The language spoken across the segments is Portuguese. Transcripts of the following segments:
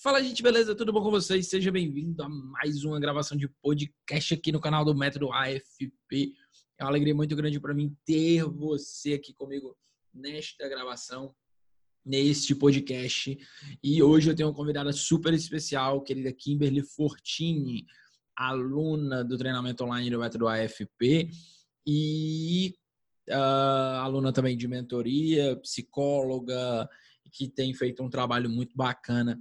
Fala, gente, beleza? Tudo bom com vocês? Seja bem-vindo a mais uma gravação de podcast aqui no canal do Método AFP. É uma alegria muito grande para mim ter você aqui comigo nesta gravação, neste podcast. E hoje eu tenho uma convidada super especial, querida Kimberly Fortini, aluna do treinamento online do Método AFP e uh, aluna também de mentoria, psicóloga, que tem feito um trabalho muito bacana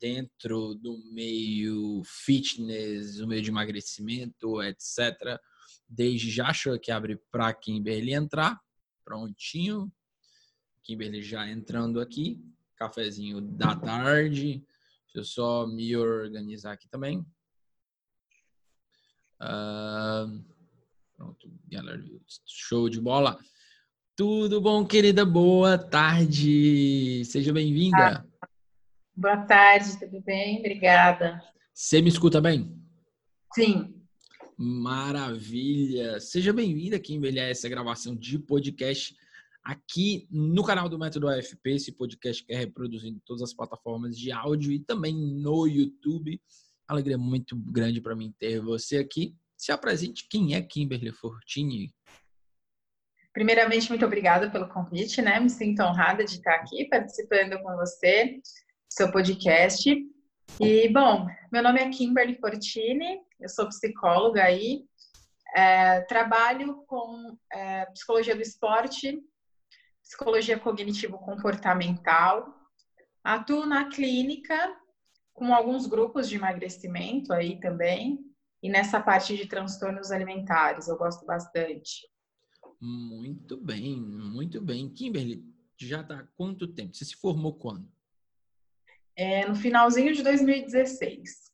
dentro do meio fitness, do meio de emagrecimento, etc. Desde já achou que abre para Kimberly entrar. Prontinho. Kimberly já entrando aqui. Cafezinho da tarde. Deixa eu só me organizar aqui também. Uh, pronto, galera. Show de bola. Tudo bom, querida? Boa tarde. Seja bem-vinda. Boa tarde, tudo bem? Obrigada. Você me escuta bem? Sim. Maravilha! Seja bem-vinda aqui em essa gravação de podcast aqui no canal do Método AFP, esse podcast que é reproduzido em todas as plataformas de áudio e também no YouTube. Alegria muito grande para mim ter você aqui. Se apresente, quem é Kimberly Fortini? Primeiramente, muito obrigada pelo convite, né? Me sinto honrada de estar aqui participando com você seu podcast. E, bom, meu nome é Kimberly Fortini, eu sou psicóloga aí, é, trabalho com é, psicologia do esporte, psicologia cognitivo-comportamental, atuo na clínica com alguns grupos de emagrecimento aí também, e nessa parte de transtornos alimentares, eu gosto bastante. Muito bem, muito bem. Kimberly, já está há quanto tempo? Você se formou quando? É, no finalzinho de 2016.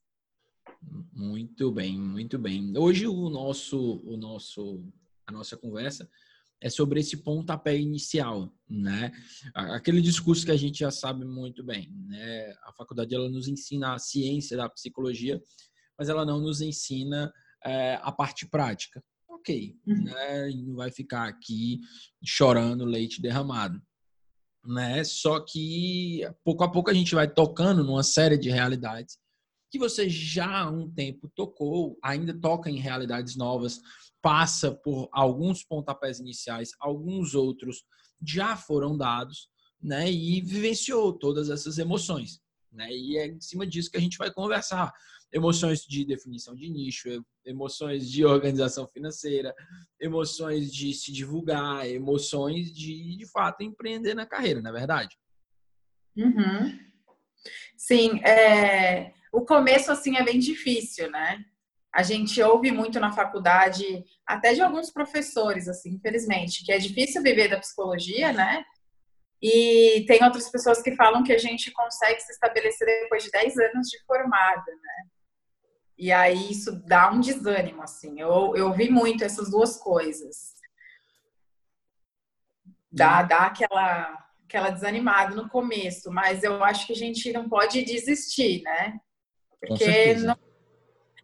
Muito bem, muito bem. Hoje o nosso, o nosso, a nossa conversa é sobre esse pontapé inicial, né? Aquele discurso que a gente já sabe muito bem, né? A faculdade ela nos ensina a ciência da psicologia, mas ela não nos ensina é, a parte prática. Ok, uhum. né? Não vai ficar aqui chorando leite derramado né? Só que pouco a pouco a gente vai tocando numa série de realidades que você já há um tempo tocou, ainda toca em realidades novas, passa por alguns pontapés iniciais, alguns outros já foram dados, né? E vivenciou todas essas emoções, né? E é em cima disso que a gente vai conversar emoções de definição de nicho, emoções de organização financeira, emoções de se divulgar, emoções de, de fato, empreender na carreira, na é verdade? Uhum. Sim, é... o começo, assim, é bem difícil, né? A gente ouve muito na faculdade, até de alguns professores, assim, infelizmente, que é difícil viver da psicologia, né? E tem outras pessoas que falam que a gente consegue se estabelecer depois de 10 anos de formada, né? E aí isso dá um desânimo, assim. Eu, eu vi muito essas duas coisas. Dá, dá aquela, aquela desanimada no começo, mas eu acho que a gente não pode desistir, né? Porque não,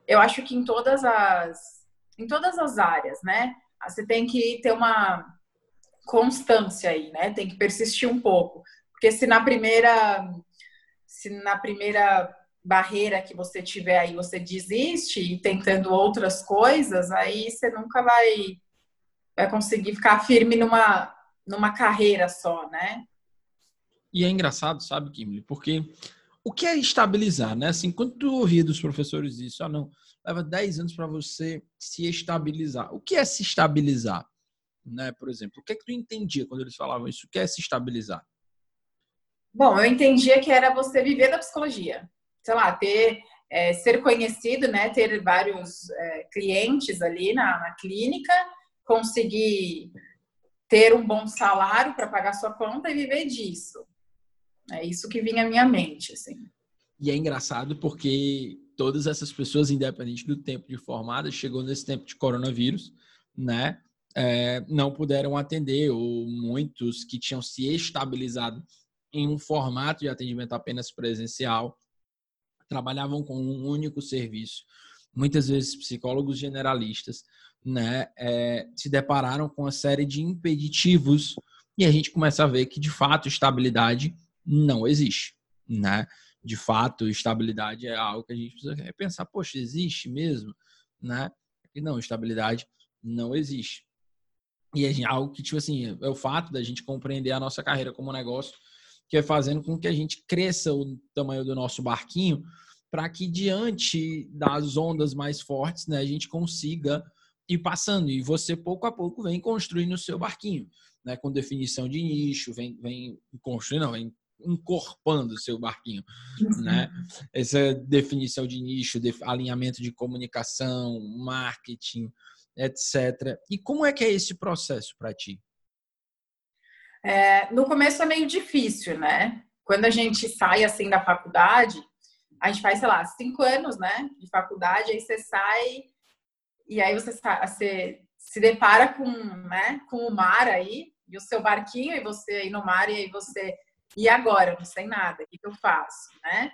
eu acho que em todas as em todas as áreas, né? Você tem que ter uma constância aí, né? Tem que persistir um pouco. Porque se na primeira se na primeira barreira que você tiver aí, você desiste e tentando outras coisas, aí você nunca vai, vai conseguir ficar firme numa, numa carreira só, né? E é engraçado, sabe, Kimberly, porque o que é estabilizar, né? Assim, quando tu ouvia dos professores isso, ah, não, leva 10 anos para você se estabilizar. O que é se estabilizar? Né, por exemplo, o que é que tu entendia quando eles falavam isso? O que é se estabilizar? Bom, eu entendia que era você viver da psicologia sei lá, ter é, ser conhecido, né, ter vários é, clientes ali na, na, clínica, conseguir ter um bom salário para pagar sua conta e viver disso. É isso que vinha à minha mente, assim. E é engraçado porque todas essas pessoas, independente do tempo de formada, chegou nesse tempo de coronavírus, né? É, não puderam atender, ou muitos que tinham se estabilizado em um formato de atendimento apenas presencial, trabalhavam com um único serviço. Muitas vezes psicólogos generalistas, né, é, se depararam com uma série de impeditivos e a gente começa a ver que de fato estabilidade não existe, né? de fato, estabilidade é algo que a gente precisa pensar, poxa, existe mesmo, né? E não, estabilidade não existe. E é algo que, tipo assim, é o fato da gente compreender a nossa carreira como negócio, que é fazendo com que a gente cresça o tamanho do nosso barquinho, para que diante das ondas mais fortes, né, a gente consiga ir passando. E você, pouco a pouco, vem construindo o seu barquinho, né, com definição de nicho, vem, vem construindo, não, vem encorpando o seu barquinho, uhum. né? Essa definição de nicho, de alinhamento de comunicação, marketing, etc. E como é que é esse processo para ti? É, no começo é meio difícil, né? Quando a gente sai assim da faculdade, a gente faz, sei lá, cinco anos, né, de faculdade, aí você sai e aí você, você se depara com, né, com o mar aí, e o seu barquinho, e você aí no mar, e aí você, e agora? Eu não sei nada, o que, eu faço, né?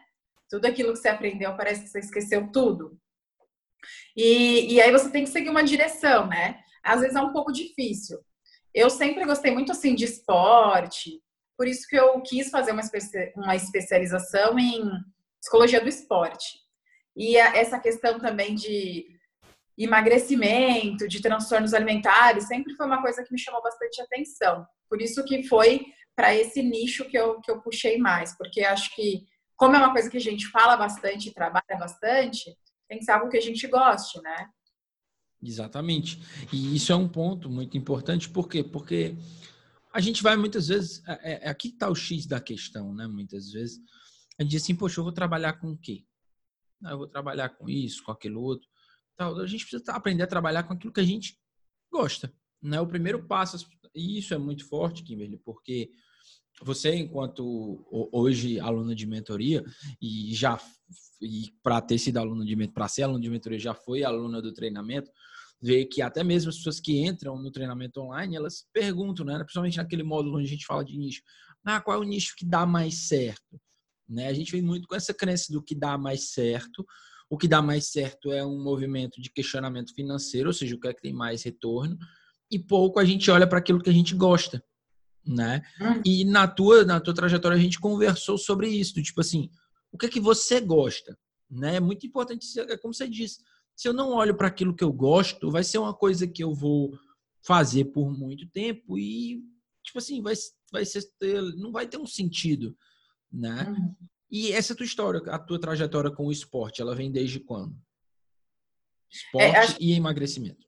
Tudo aquilo que você aprendeu parece que você esqueceu tudo. E, e aí você tem que seguir uma direção, né? Às vezes é um pouco difícil. Eu sempre gostei muito assim de esporte, por isso que eu quis fazer uma, uma especialização em psicologia do esporte. E essa questão também de emagrecimento, de transtornos alimentares, sempre foi uma coisa que me chamou bastante atenção. Por isso que foi para esse nicho que eu, que eu puxei mais, porque acho que, como é uma coisa que a gente fala bastante trabalha bastante, tem que ser algo que a gente goste, né? Exatamente. E isso é um ponto muito importante, por quê? Porque a gente vai muitas vezes. É, é aqui está o X da questão, né? Muitas vezes. A gente diz assim, poxa, eu vou trabalhar com o quê? Ah, eu vou trabalhar com isso, com aquele outro. Tal. A gente precisa aprender a trabalhar com aquilo que a gente gosta. Né? O primeiro passo, e isso é muito forte, Kimberly, porque você, enquanto hoje aluna de mentoria, e já e para ter sido aluna de para ser aluna de mentoria, já foi aluna do treinamento, vê que até mesmo as pessoas que entram no treinamento online, elas perguntam, né? principalmente naquele módulo onde a gente fala de nicho, ah, qual é o nicho que dá mais certo? Né? A gente vem muito com essa crença do que dá mais certo. O que dá mais certo é um movimento de questionamento financeiro, ou seja, o que é que tem mais retorno, e pouco a gente olha para aquilo que a gente gosta né? Hum. E na tua, na tua trajetória a gente conversou sobre isso, tipo assim, o que é que você gosta, né? É muito importante, é como você disse, se eu não olho para aquilo que eu gosto, vai ser uma coisa que eu vou fazer por muito tempo e tipo assim, vai vai ser não vai ter um sentido, né? Hum. E essa tua história, a tua trajetória com o esporte, ela vem desde quando? Esporte é, acho... e emagrecimento.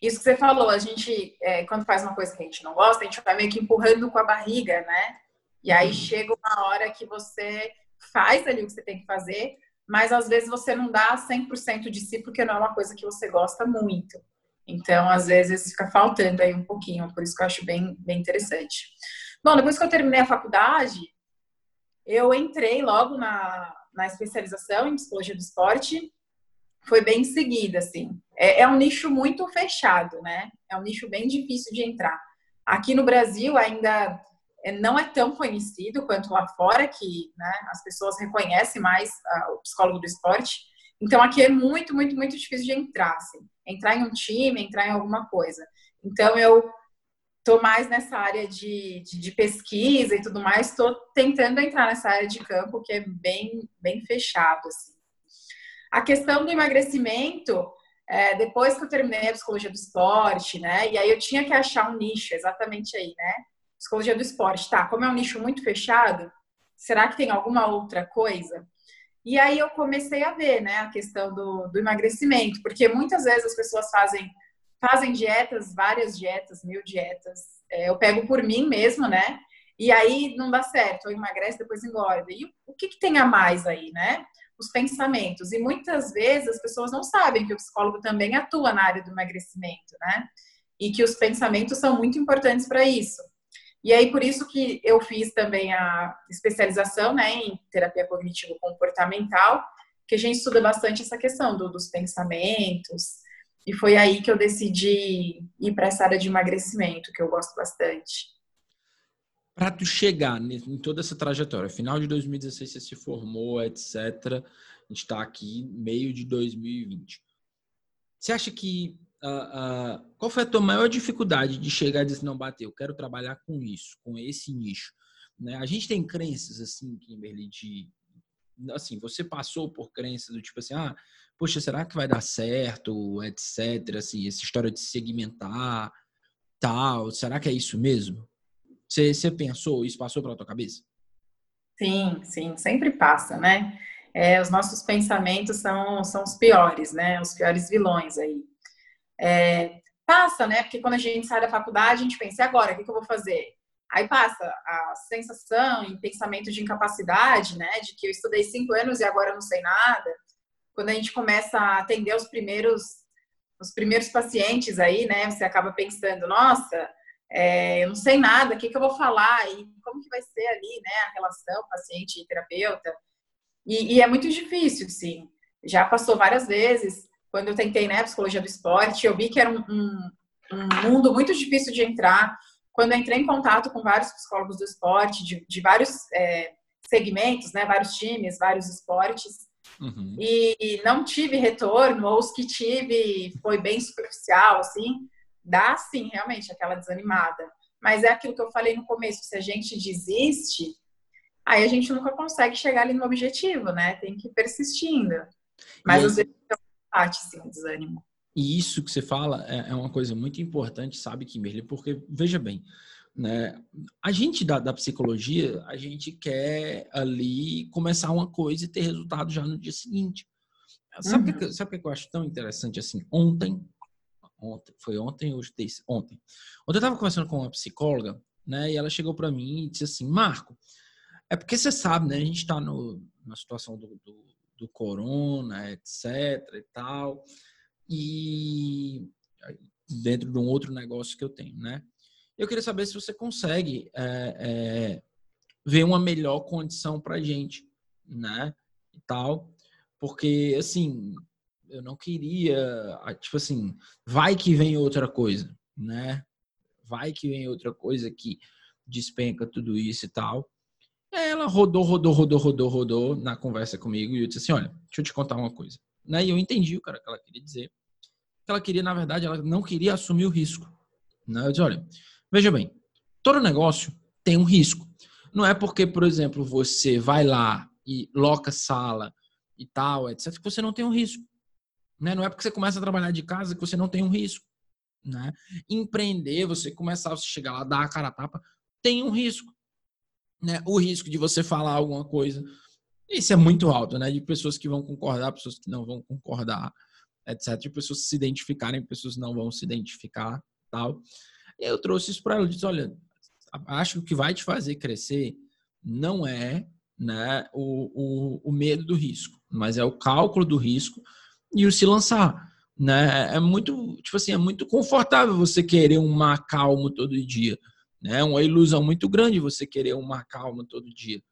Isso que você falou, a gente, é, quando faz uma coisa que a gente não gosta, a gente vai meio que empurrando com a barriga, né? E aí uhum. chega uma hora que você faz ali o que você tem que fazer, mas às vezes você não dá 100% de si porque não é uma coisa que você gosta muito. Então, às vezes fica faltando aí um pouquinho, por isso que eu acho bem, bem interessante. Bom, depois que eu terminei a faculdade, eu entrei logo na, na especialização em psicologia do esporte foi bem seguida, assim. É, é, um nicho muito fechado, né? É um nicho bem difícil de entrar. Aqui no Brasil ainda não é tão conhecido quanto lá fora, que né, as pessoas reconhecem mais uh, o psicólogo do esporte. Então aqui é muito, muito, muito difícil de entrar, assim. Entrar em um time, entrar em alguma coisa. Então eu tô mais nessa área de, de, de pesquisa e tudo mais, estou tentando entrar nessa área de campo que é bem, bem fechado, assim. A questão do emagrecimento, é, depois que eu terminei a psicologia do esporte, né? E aí eu tinha que achar um nicho exatamente aí, né? Psicologia do esporte, tá? Como é um nicho muito fechado, será que tem alguma outra coisa? E aí eu comecei a ver, né, a questão do, do emagrecimento, porque muitas vezes as pessoas fazem fazem dietas, várias dietas, mil dietas. É, eu pego por mim mesmo, né? E aí não dá certo, ou emagrece, depois engorda. E o que, que tem a mais aí, né? os pensamentos. E muitas vezes as pessoas não sabem que o psicólogo também atua na área do emagrecimento, né? E que os pensamentos são muito importantes para isso. E aí, por isso que eu fiz também a especialização né, em terapia cognitivo-comportamental, que a gente estuda bastante essa questão do, dos pensamentos. E foi aí que eu decidi ir para essa área de emagrecimento, que eu gosto bastante. Para tu chegar em toda essa trajetória, final de 2016 você se formou, etc. A gente está aqui meio de 2020. Você acha que uh, uh, qual foi a tua maior dificuldade de chegar e dizer não bater? Eu quero trabalhar com isso, com esse nicho. Né? A gente tem crenças assim, Kimberly, de assim, você passou por crença do tipo assim, ah, poxa, será que vai dar certo, etc, assim, essa história de segmentar, tal, será que é isso mesmo? Você, você pensou, isso passou pela tua cabeça? Sim, sim, sempre passa, né? É, os nossos pensamentos são, são os piores, né? Os piores vilões aí. É, passa, né? Porque quando a gente sai da faculdade, a gente pensa, e agora? O que, eu vou fazer? Aí passa a sensação e pensamento de incapacidade, né? De que eu estudei cinco anos e agora não sei nada. Quando a gente começa a atender os primeiros, os primeiros pacientes aí, né? Você acaba pensando, nossa, é, eu não sei nada, o que, que eu vou falar e como que vai ser ali, né? A relação paciente terapeuta. E, e é muito difícil, sim. Já passou várias vezes. Quando eu tentei, né, psicologia do esporte, eu vi que era um, um, um mundo muito difícil de entrar quando eu entrei em contato com vários psicólogos do esporte, de, de vários é, segmentos, né, vários times, vários esportes, uhum. e, não tive retorno, ou os que tive foi bem superficial, assim, dá sim, realmente, aquela desanimada. Mas é aquilo que eu falei no começo, se a gente desiste, aí a gente nunca consegue chegar ali no objetivo, né? Tem que ir persistindo. Mas às vezes parte, sim, o desânimo. E isso que você fala é, é uma coisa muito importante, sabe, Kimberly? Porque, veja bem, né? A gente da, da, psicologia, a gente quer ali começar uma coisa e ter resultado já no dia seguinte. Sabe o uhum. que, sabe que eu acho tão interessante assim? Ontem, ontem foi ontem, hoje ontem. Ontem eu estava conversando com uma psicóloga, né? E ela chegou para mim e disse assim, Marco, é porque você sabe, né? A gente está na situação do, do, do corona, etc. e tal e dentro de um outro negócio que eu tenho, né? Eu queria saber se você consegue é, é, ver uma melhor condição para gente, né? E tal, porque assim eu não queria, tipo assim, vai que vem outra coisa, né? Vai que vem outra coisa que despenca tudo isso e tal. Ela rodou, rodou, rodou, rodou, rodou na conversa comigo e eu disse assim, olha, deixa eu te contar uma coisa. Né? E eu entendi o cara que ela queria dizer que ela queria, na verdade, ela não queria assumir o risco. Né? Eu disse, olha, veja bem, todo negócio tem um risco. Não é porque, por exemplo, você vai lá e loca sala e tal, etc., que você não tem um risco. Né? Não é porque você começa a trabalhar de casa que você não tem um risco. Né? Empreender, você começar, você chegar lá, dar a cara a tapa, tem um risco. Né? O risco de você falar alguma coisa, isso é muito alto, né? De pessoas que vão concordar, pessoas que não vão concordar etc. De pessoas se identificarem, pessoas não vão se identificar, tal. E eu trouxe isso para ela, disse, olha, acho que o que vai te fazer crescer não é né, o, o, o medo do risco, mas é o cálculo do risco e o se lançar. Né? É muito, tipo assim, é muito confortável você querer um mar calmo todo dia. Né? Uma ilusão muito grande você querer um mar calmo todo dia.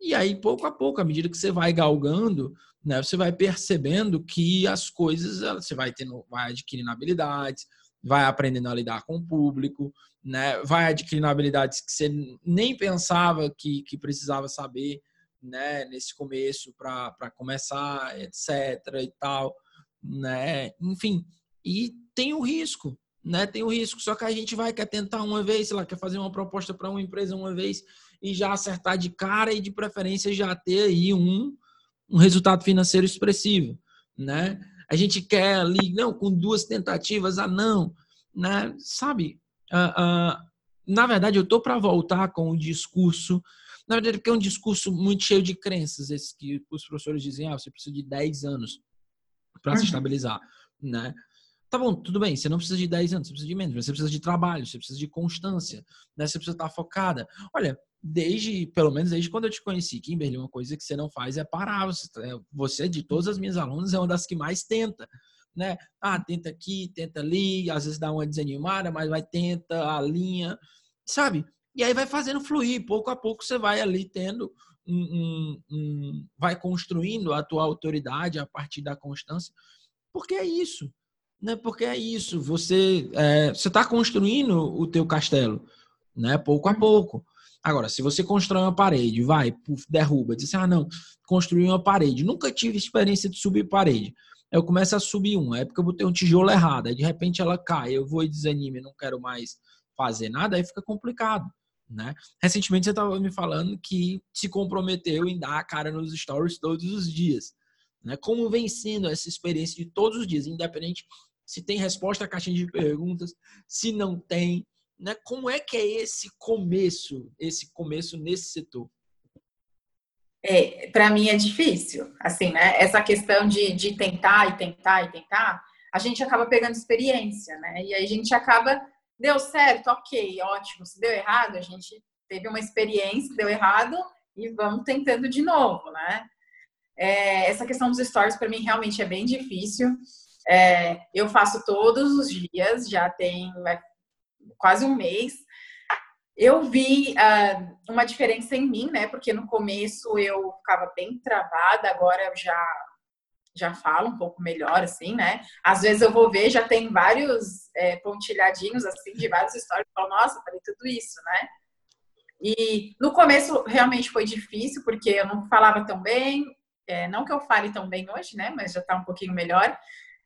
E aí, pouco a pouco, à medida que você vai galgando, né, você vai percebendo que as coisas, você vai tendo, vai adquirindo habilidades, vai aprendendo a lidar com o público, né, vai adquirindo habilidades que você nem pensava que, que precisava saber, né, nesse começo para começar, etc e tal, né, enfim, e tem o risco, né, tem o risco, só que a gente vai quer tentar uma vez, sei lá, quer fazer uma proposta para uma empresa uma vez, e já acertar de cara e de preferência já ter aí um, um resultado financeiro expressivo, né? A gente quer ali, não, com duas tentativas, ah, não, né? Sabe? Uh, uh, na verdade, eu tô para voltar com o discurso, na verdade, porque é um discurso muito cheio de crenças, esse que os professores dizem, ah, você precisa de 10 anos para uhum. se estabilizar, né? Tá bom, tudo bem, você não precisa de 10 anos, você precisa de menos, você precisa de trabalho, você precisa de constância, né? Você precisa estar focada. Olha, desde, pelo menos desde quando eu te conheci, Kimberly, uma coisa que você não faz é parar. Você, é, você, de todas as minhas alunas, é uma das que mais tenta, né? Ah, tenta aqui, tenta ali, às vezes dá uma desanimada, mas vai, tenta, alinha, sabe? E aí vai fazendo fluir, pouco a pouco você vai ali tendo um, um, um vai construindo a tua autoridade a partir da constância, porque é isso, né? Porque é isso, você é, você está construindo o teu castelo, né? Pouco a uhum. pouco. Agora, se você constrói uma parede, vai, puf, derruba, diz assim, ah, não, construí uma parede. Nunca tive experiência de subir parede. Eu começo a subir uma, é porque eu botei um tijolo errado, aí de repente ela cai, eu vou e desanime, não quero mais fazer nada, aí fica complicado. Né? Recentemente você estava me falando que se comprometeu em dar a cara nos stories todos os dias. Né? Como vem sendo essa experiência de todos os dias, independente se tem resposta à caixinha de perguntas, se não tem, né? Como é que é esse começo, esse começo nesse setor? É, para mim é difícil, assim, né? Essa questão de, de tentar e tentar e tentar, a gente acaba pegando experiência, né? E aí a gente acaba, deu certo, ok, ótimo. Se deu errado, a gente teve uma experiência, deu errado e vamos tentando de novo, né? É, essa questão dos stories para mim realmente é bem difícil. É, eu faço todos os dias, já tem quase um mês. Eu vi uh, uma diferença em mim, né? Porque no começo eu ficava bem travada, agora eu já já falo um pouco melhor, assim, né? Às vezes eu vou ver, já tem vários é, pontilhadinhos, assim, de várias histórias. Eu falo, nossa, falei tudo isso, né? E no começo realmente foi difícil, porque eu não falava tão bem. É, não que eu fale tão bem hoje, né? Mas já tá um pouquinho melhor.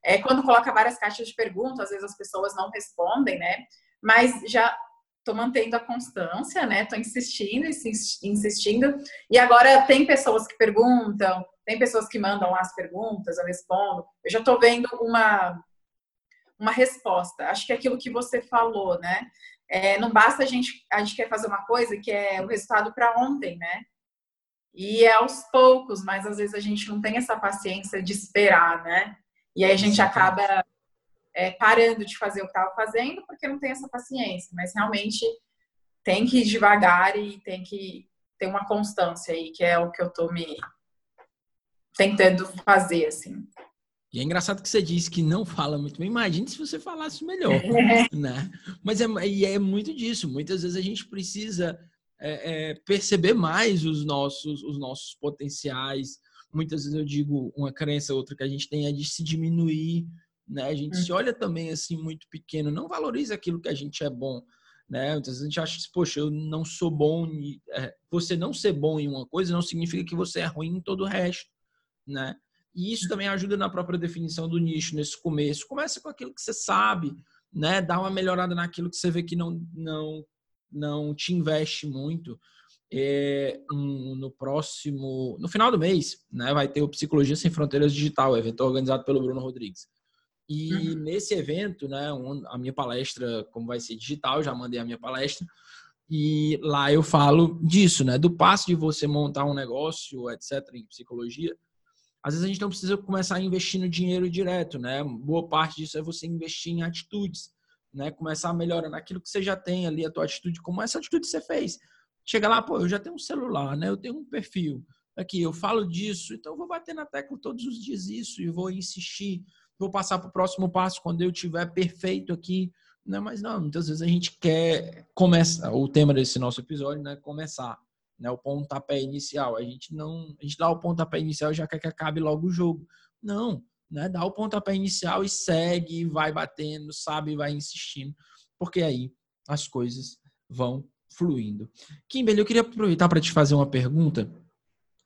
É, quando coloca várias caixas de perguntas, às vezes as pessoas não respondem, né? Mas já tô mantendo a constância, né? Tô insistindo, insistindo. E agora tem pessoas que perguntam, tem pessoas que mandam as perguntas, eu respondo. Eu já tô vendo uma uma resposta. Acho que é aquilo que você falou, né? É, não basta a gente a gente quer fazer uma coisa que é o resultado para ontem, né? E é aos poucos, mas às vezes a gente não tem essa paciência de esperar, né? E aí a gente acaba é, parando de fazer o que estava fazendo porque não tem essa paciência. Mas realmente tem que ir devagar e tem que ter uma constância aí, que é o que eu tô me tentando fazer, assim. E é engraçado que você disse que não fala muito bem. Imagine se você falasse melhor, né? Mas é, e é muito disso. Muitas vezes a gente precisa é, é, perceber mais os nossos, os nossos potenciais, muitas vezes eu digo uma crença, outra que a gente tem é de se diminuir, né? A gente se uhum. olha também assim muito pequeno, não valoriza aquilo que a gente é bom, né? Muitas vezes a gente acha poxa, eu não sou bom, em... é, você não ser bom em uma coisa não significa que você é ruim em todo o resto, né? E isso também ajuda na própria definição do nicho nesse começo. Começa com aquilo que você sabe, né? Dá uma melhorada naquilo que você vê que não não não te investe muito é, um, no próximo, no final do mês, né, vai ter o Psicologia Sem Fronteiras Digital, evento organizado pelo Bruno Rodrigues. E uhum. nesse evento, né, um, a minha palestra, como vai ser digital, já mandei a minha palestra, e lá eu falo disso, né, do passo de você montar um negócio, etc, em psicologia. Às vezes a gente não precisa começar a investir no dinheiro direto, né? Boa parte disso é você investir em atitudes, né? Começar a melhorar naquilo que você já tem ali, a tua atitude, como essa atitude que você fez Chega lá, pô, eu já tenho um celular, né? Eu tenho um perfil. Aqui, eu falo disso, então eu vou bater na tecla todos os dias isso e vou insistir. Vou passar para o próximo passo quando eu tiver perfeito aqui. Né? Mas não, muitas vezes a gente quer começar. O tema desse nosso episódio, né? Começar. Né? O pontapé inicial. A gente não. A gente dá o pontapé inicial já quer que acabe logo o jogo. Não. Né? Dá o pontapé inicial e segue, vai batendo, sabe, vai insistindo. Porque aí as coisas vão fluindo. Kimberly, eu queria aproveitar para te fazer uma pergunta,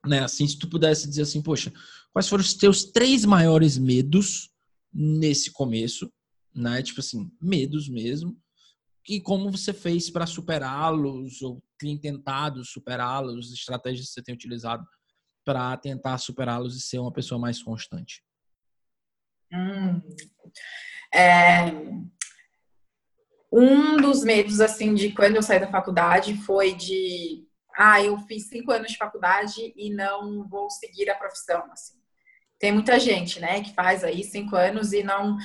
né? Assim, se tu pudesse dizer assim, poxa, quais foram os teus três maiores medos nesse começo, né? Tipo assim, medos mesmo. E como você fez para superá-los ou tem tentado superá-los, estratégias que você tem utilizado para tentar superá-los e ser uma pessoa mais constante? Hum. É, um dos medos, assim, de quando eu saí da faculdade foi de, ah, eu fiz cinco anos de faculdade e não vou seguir a profissão, assim. Tem muita gente, né, que faz aí cinco anos e não,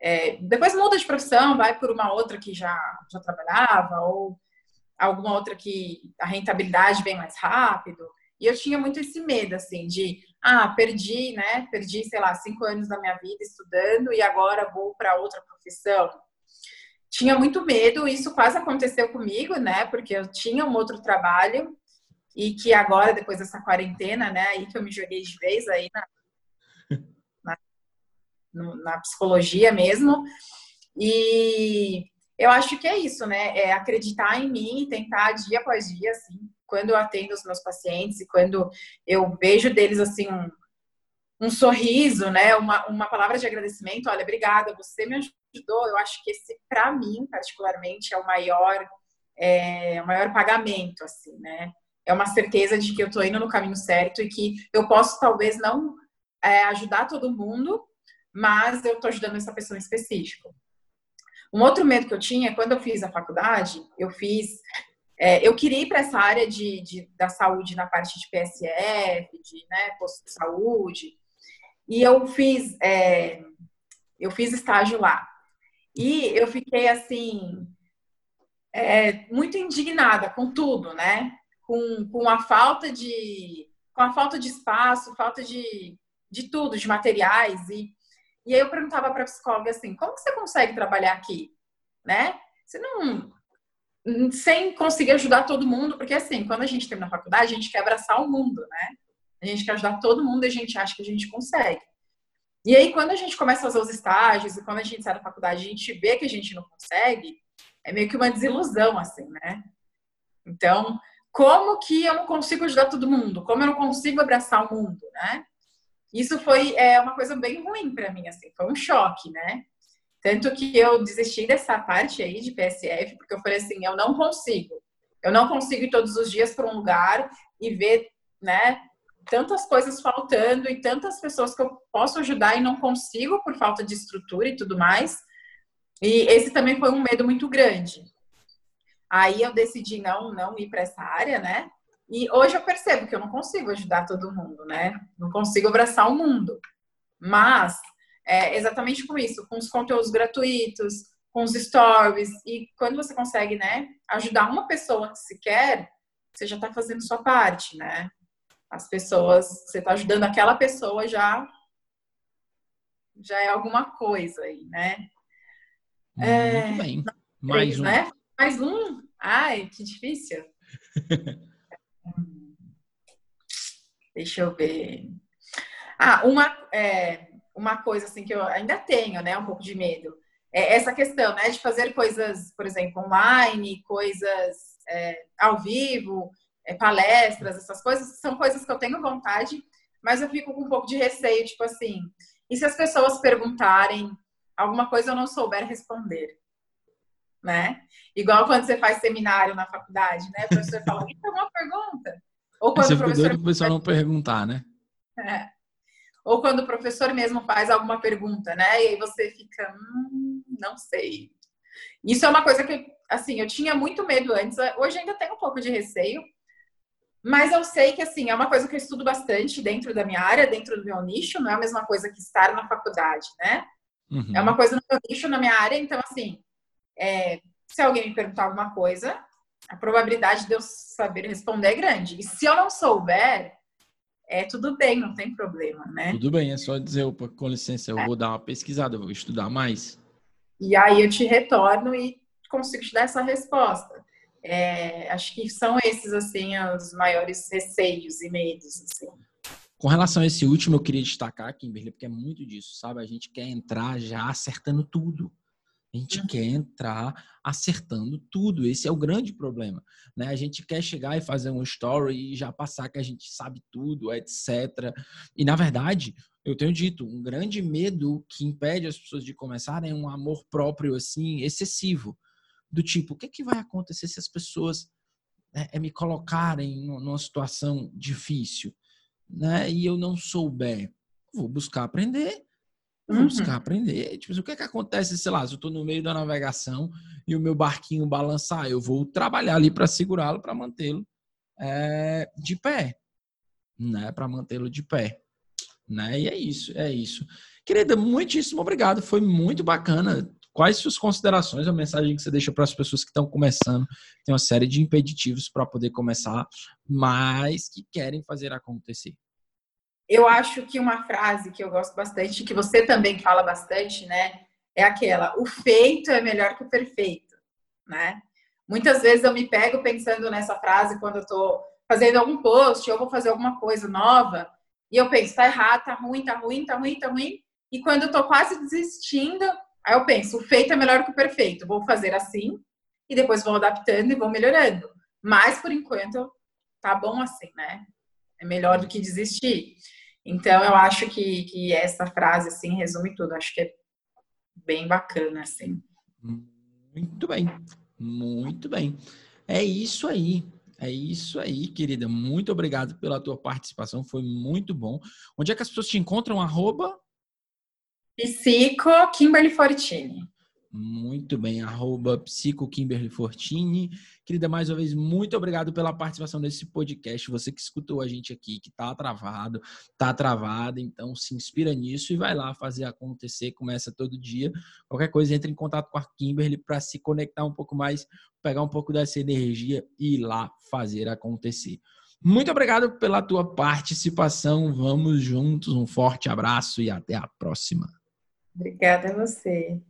é, depois muda de profissão, vai por uma outra que já, já trabalhava ou alguma outra que a rentabilidade vem mais rápido. E eu tinha muito esse medo, assim, de, ah, perdi, né, perdi, sei lá, cinco anos da minha vida estudando e agora vou para outra profissão tinha muito medo, isso quase aconteceu comigo, né? Porque eu tinha um outro trabalho e que agora, depois dessa quarentena, né? Aí que eu me joguei de vez aí na, na, na psicologia mesmo. E eu acho que é isso, né? É acreditar em mim e tentar dia após dia, assim, quando eu atendo os meus pacientes e quando eu vejo deles, assim, um, um sorriso, né? Uma, uma palavra de agradecimento. Olha, obrigada, você me ajudou. Eu acho que esse, para mim, particularmente, é o maior é, o maior pagamento, assim, né? É uma certeza de que eu estou indo no caminho certo e que eu posso talvez não é, ajudar todo mundo, mas eu estou ajudando essa pessoa em específico. Um outro medo que eu tinha, quando eu fiz a faculdade, eu fiz. É, eu queria ir para essa área de, de, da saúde na parte de PSF, de né, posto de saúde, e eu fiz, é, eu fiz estágio lá. E eu fiquei assim, é, muito indignada com tudo, né? Com, com a falta de com a falta de espaço, falta de, de tudo, de materiais. E, e aí eu perguntava para a psicóloga assim, como você consegue trabalhar aqui? Né? Você não. Sem conseguir ajudar todo mundo, porque assim, quando a gente termina a faculdade, a gente quer abraçar o mundo, né? A gente quer ajudar todo mundo e a gente acha que a gente consegue. E aí, quando a gente começa a fazer os estágios e quando a gente sai da faculdade, a gente vê que a gente não consegue, é meio que uma desilusão, assim, né? Então, como que eu não consigo ajudar todo mundo? Como eu não consigo abraçar o mundo, né? Isso foi é, uma coisa bem ruim para mim, assim, foi um choque, né? Tanto que eu desisti dessa parte aí de PSF, porque eu falei assim, eu não consigo. Eu não consigo ir todos os dias para um lugar e ver, né, tantas coisas faltando e tantas pessoas que eu posso ajudar e não consigo por falta de estrutura e tudo mais. E esse também foi um medo muito grande. Aí eu decidi não não ir para essa área, né? E hoje eu percebo que eu não consigo ajudar todo mundo, né? Não consigo abraçar o mundo. Mas é exatamente com isso, com os conteúdos gratuitos, com os stories e quando você consegue, né, ajudar uma pessoa que se quer, você já está fazendo sua parte, né? as pessoas, você está ajudando aquela pessoa já já é alguma coisa aí, né? Muito é, bem. Mais três, um. Né? Mais um? Ai, que difícil. Deixa eu ver. Ah, uma, é, uma coisa assim que eu ainda tenho, né? Um pouco de medo. É essa questão, né? De fazer coisas, por exemplo, online, coisas é, ao vivo, é, palestras, essas coisas, são coisas que eu tenho vontade, mas eu fico com um pouco de receio, tipo assim, e se as pessoas perguntarem alguma coisa eu não souber responder? Né? Igual quando você faz seminário na faculdade, né? O professor fala, então uma pergunta. Ou quando você o professor... o professor não perguntar, né? É. Ou quando o professor mesmo faz alguma pergunta, né? E aí você fica, hum, não sei. Isso é uma coisa que, assim, eu tinha muito medo antes. Hoje ainda tenho um pouco de receio, mas eu sei que, assim, é uma coisa que eu estudo bastante dentro da minha área, dentro do meu nicho, não é a mesma coisa que estar na faculdade, né? Uhum. É uma coisa no meu nicho, na minha área, então, assim, é, se alguém me perguntar alguma coisa, a probabilidade de eu saber responder é grande. E se eu não souber, é tudo bem, não tem problema, né? Tudo bem, é só dizer, opa, com licença, eu é. vou dar uma pesquisada, eu vou estudar mais. E aí eu te retorno e consigo te dar essa resposta. É, acho que são esses, assim, os maiores receios e medos, assim. Com relação a esse último, eu queria destacar, Kimberly, porque é muito disso, sabe? A gente quer entrar já acertando tudo. A gente uhum. quer entrar acertando tudo. Esse é o grande problema. Né? A gente quer chegar e fazer um story e já passar que a gente sabe tudo, etc. E, na verdade, eu tenho dito, um grande medo que impede as pessoas de começarem é um amor próprio, assim, excessivo do tipo, o que, que vai acontecer se as pessoas né, me colocarem numa situação difícil, né? E eu não souber, vou buscar aprender, uhum. buscar aprender. Tipo, o que que acontece, sei lá, se eu estou no meio da navegação e o meu barquinho balançar, eu vou trabalhar ali para segurá-lo, para mantê-lo é, de pé, né? Para mantê-lo de pé, né? E é isso, é isso. Querida, muitíssimo obrigado. Foi muito bacana Quais suas considerações, a mensagem que você deixa para as pessoas que estão começando? Tem uma série de impeditivos para poder começar, mas que querem fazer acontecer. Eu acho que uma frase que eu gosto bastante, que você também fala bastante, né? É aquela: o feito é melhor que o perfeito, né? Muitas vezes eu me pego pensando nessa frase quando eu estou fazendo algum post ou vou fazer alguma coisa nova e eu penso, tá errado, tá ruim, tá ruim, tá ruim, tá ruim. E quando eu tô quase desistindo, Aí eu penso, o feito é melhor que o perfeito. Vou fazer assim e depois vou adaptando e vou melhorando. Mas por enquanto tá bom assim, né? É melhor do que desistir. Então eu acho que, que essa frase assim resume tudo. Acho que é bem bacana assim. Muito bem, muito bem. É isso aí. É isso aí, querida. Muito obrigado pela tua participação. Foi muito bom. Onde é que as pessoas te encontram? Arroba? Psico Kimberly Fortini. Muito bem, arroba Psico Kimberly Fortini. Querida, mais uma vez, muito obrigado pela participação nesse podcast. Você que escutou a gente aqui, que tá travado, tá travada, então se inspira nisso e vai lá fazer acontecer. Começa todo dia. Qualquer coisa, entre em contato com a Kimberly para se conectar um pouco mais, pegar um pouco dessa energia e ir lá fazer acontecer. Muito obrigado pela tua participação. Vamos juntos. Um forte abraço e até a próxima. Obrigada a você.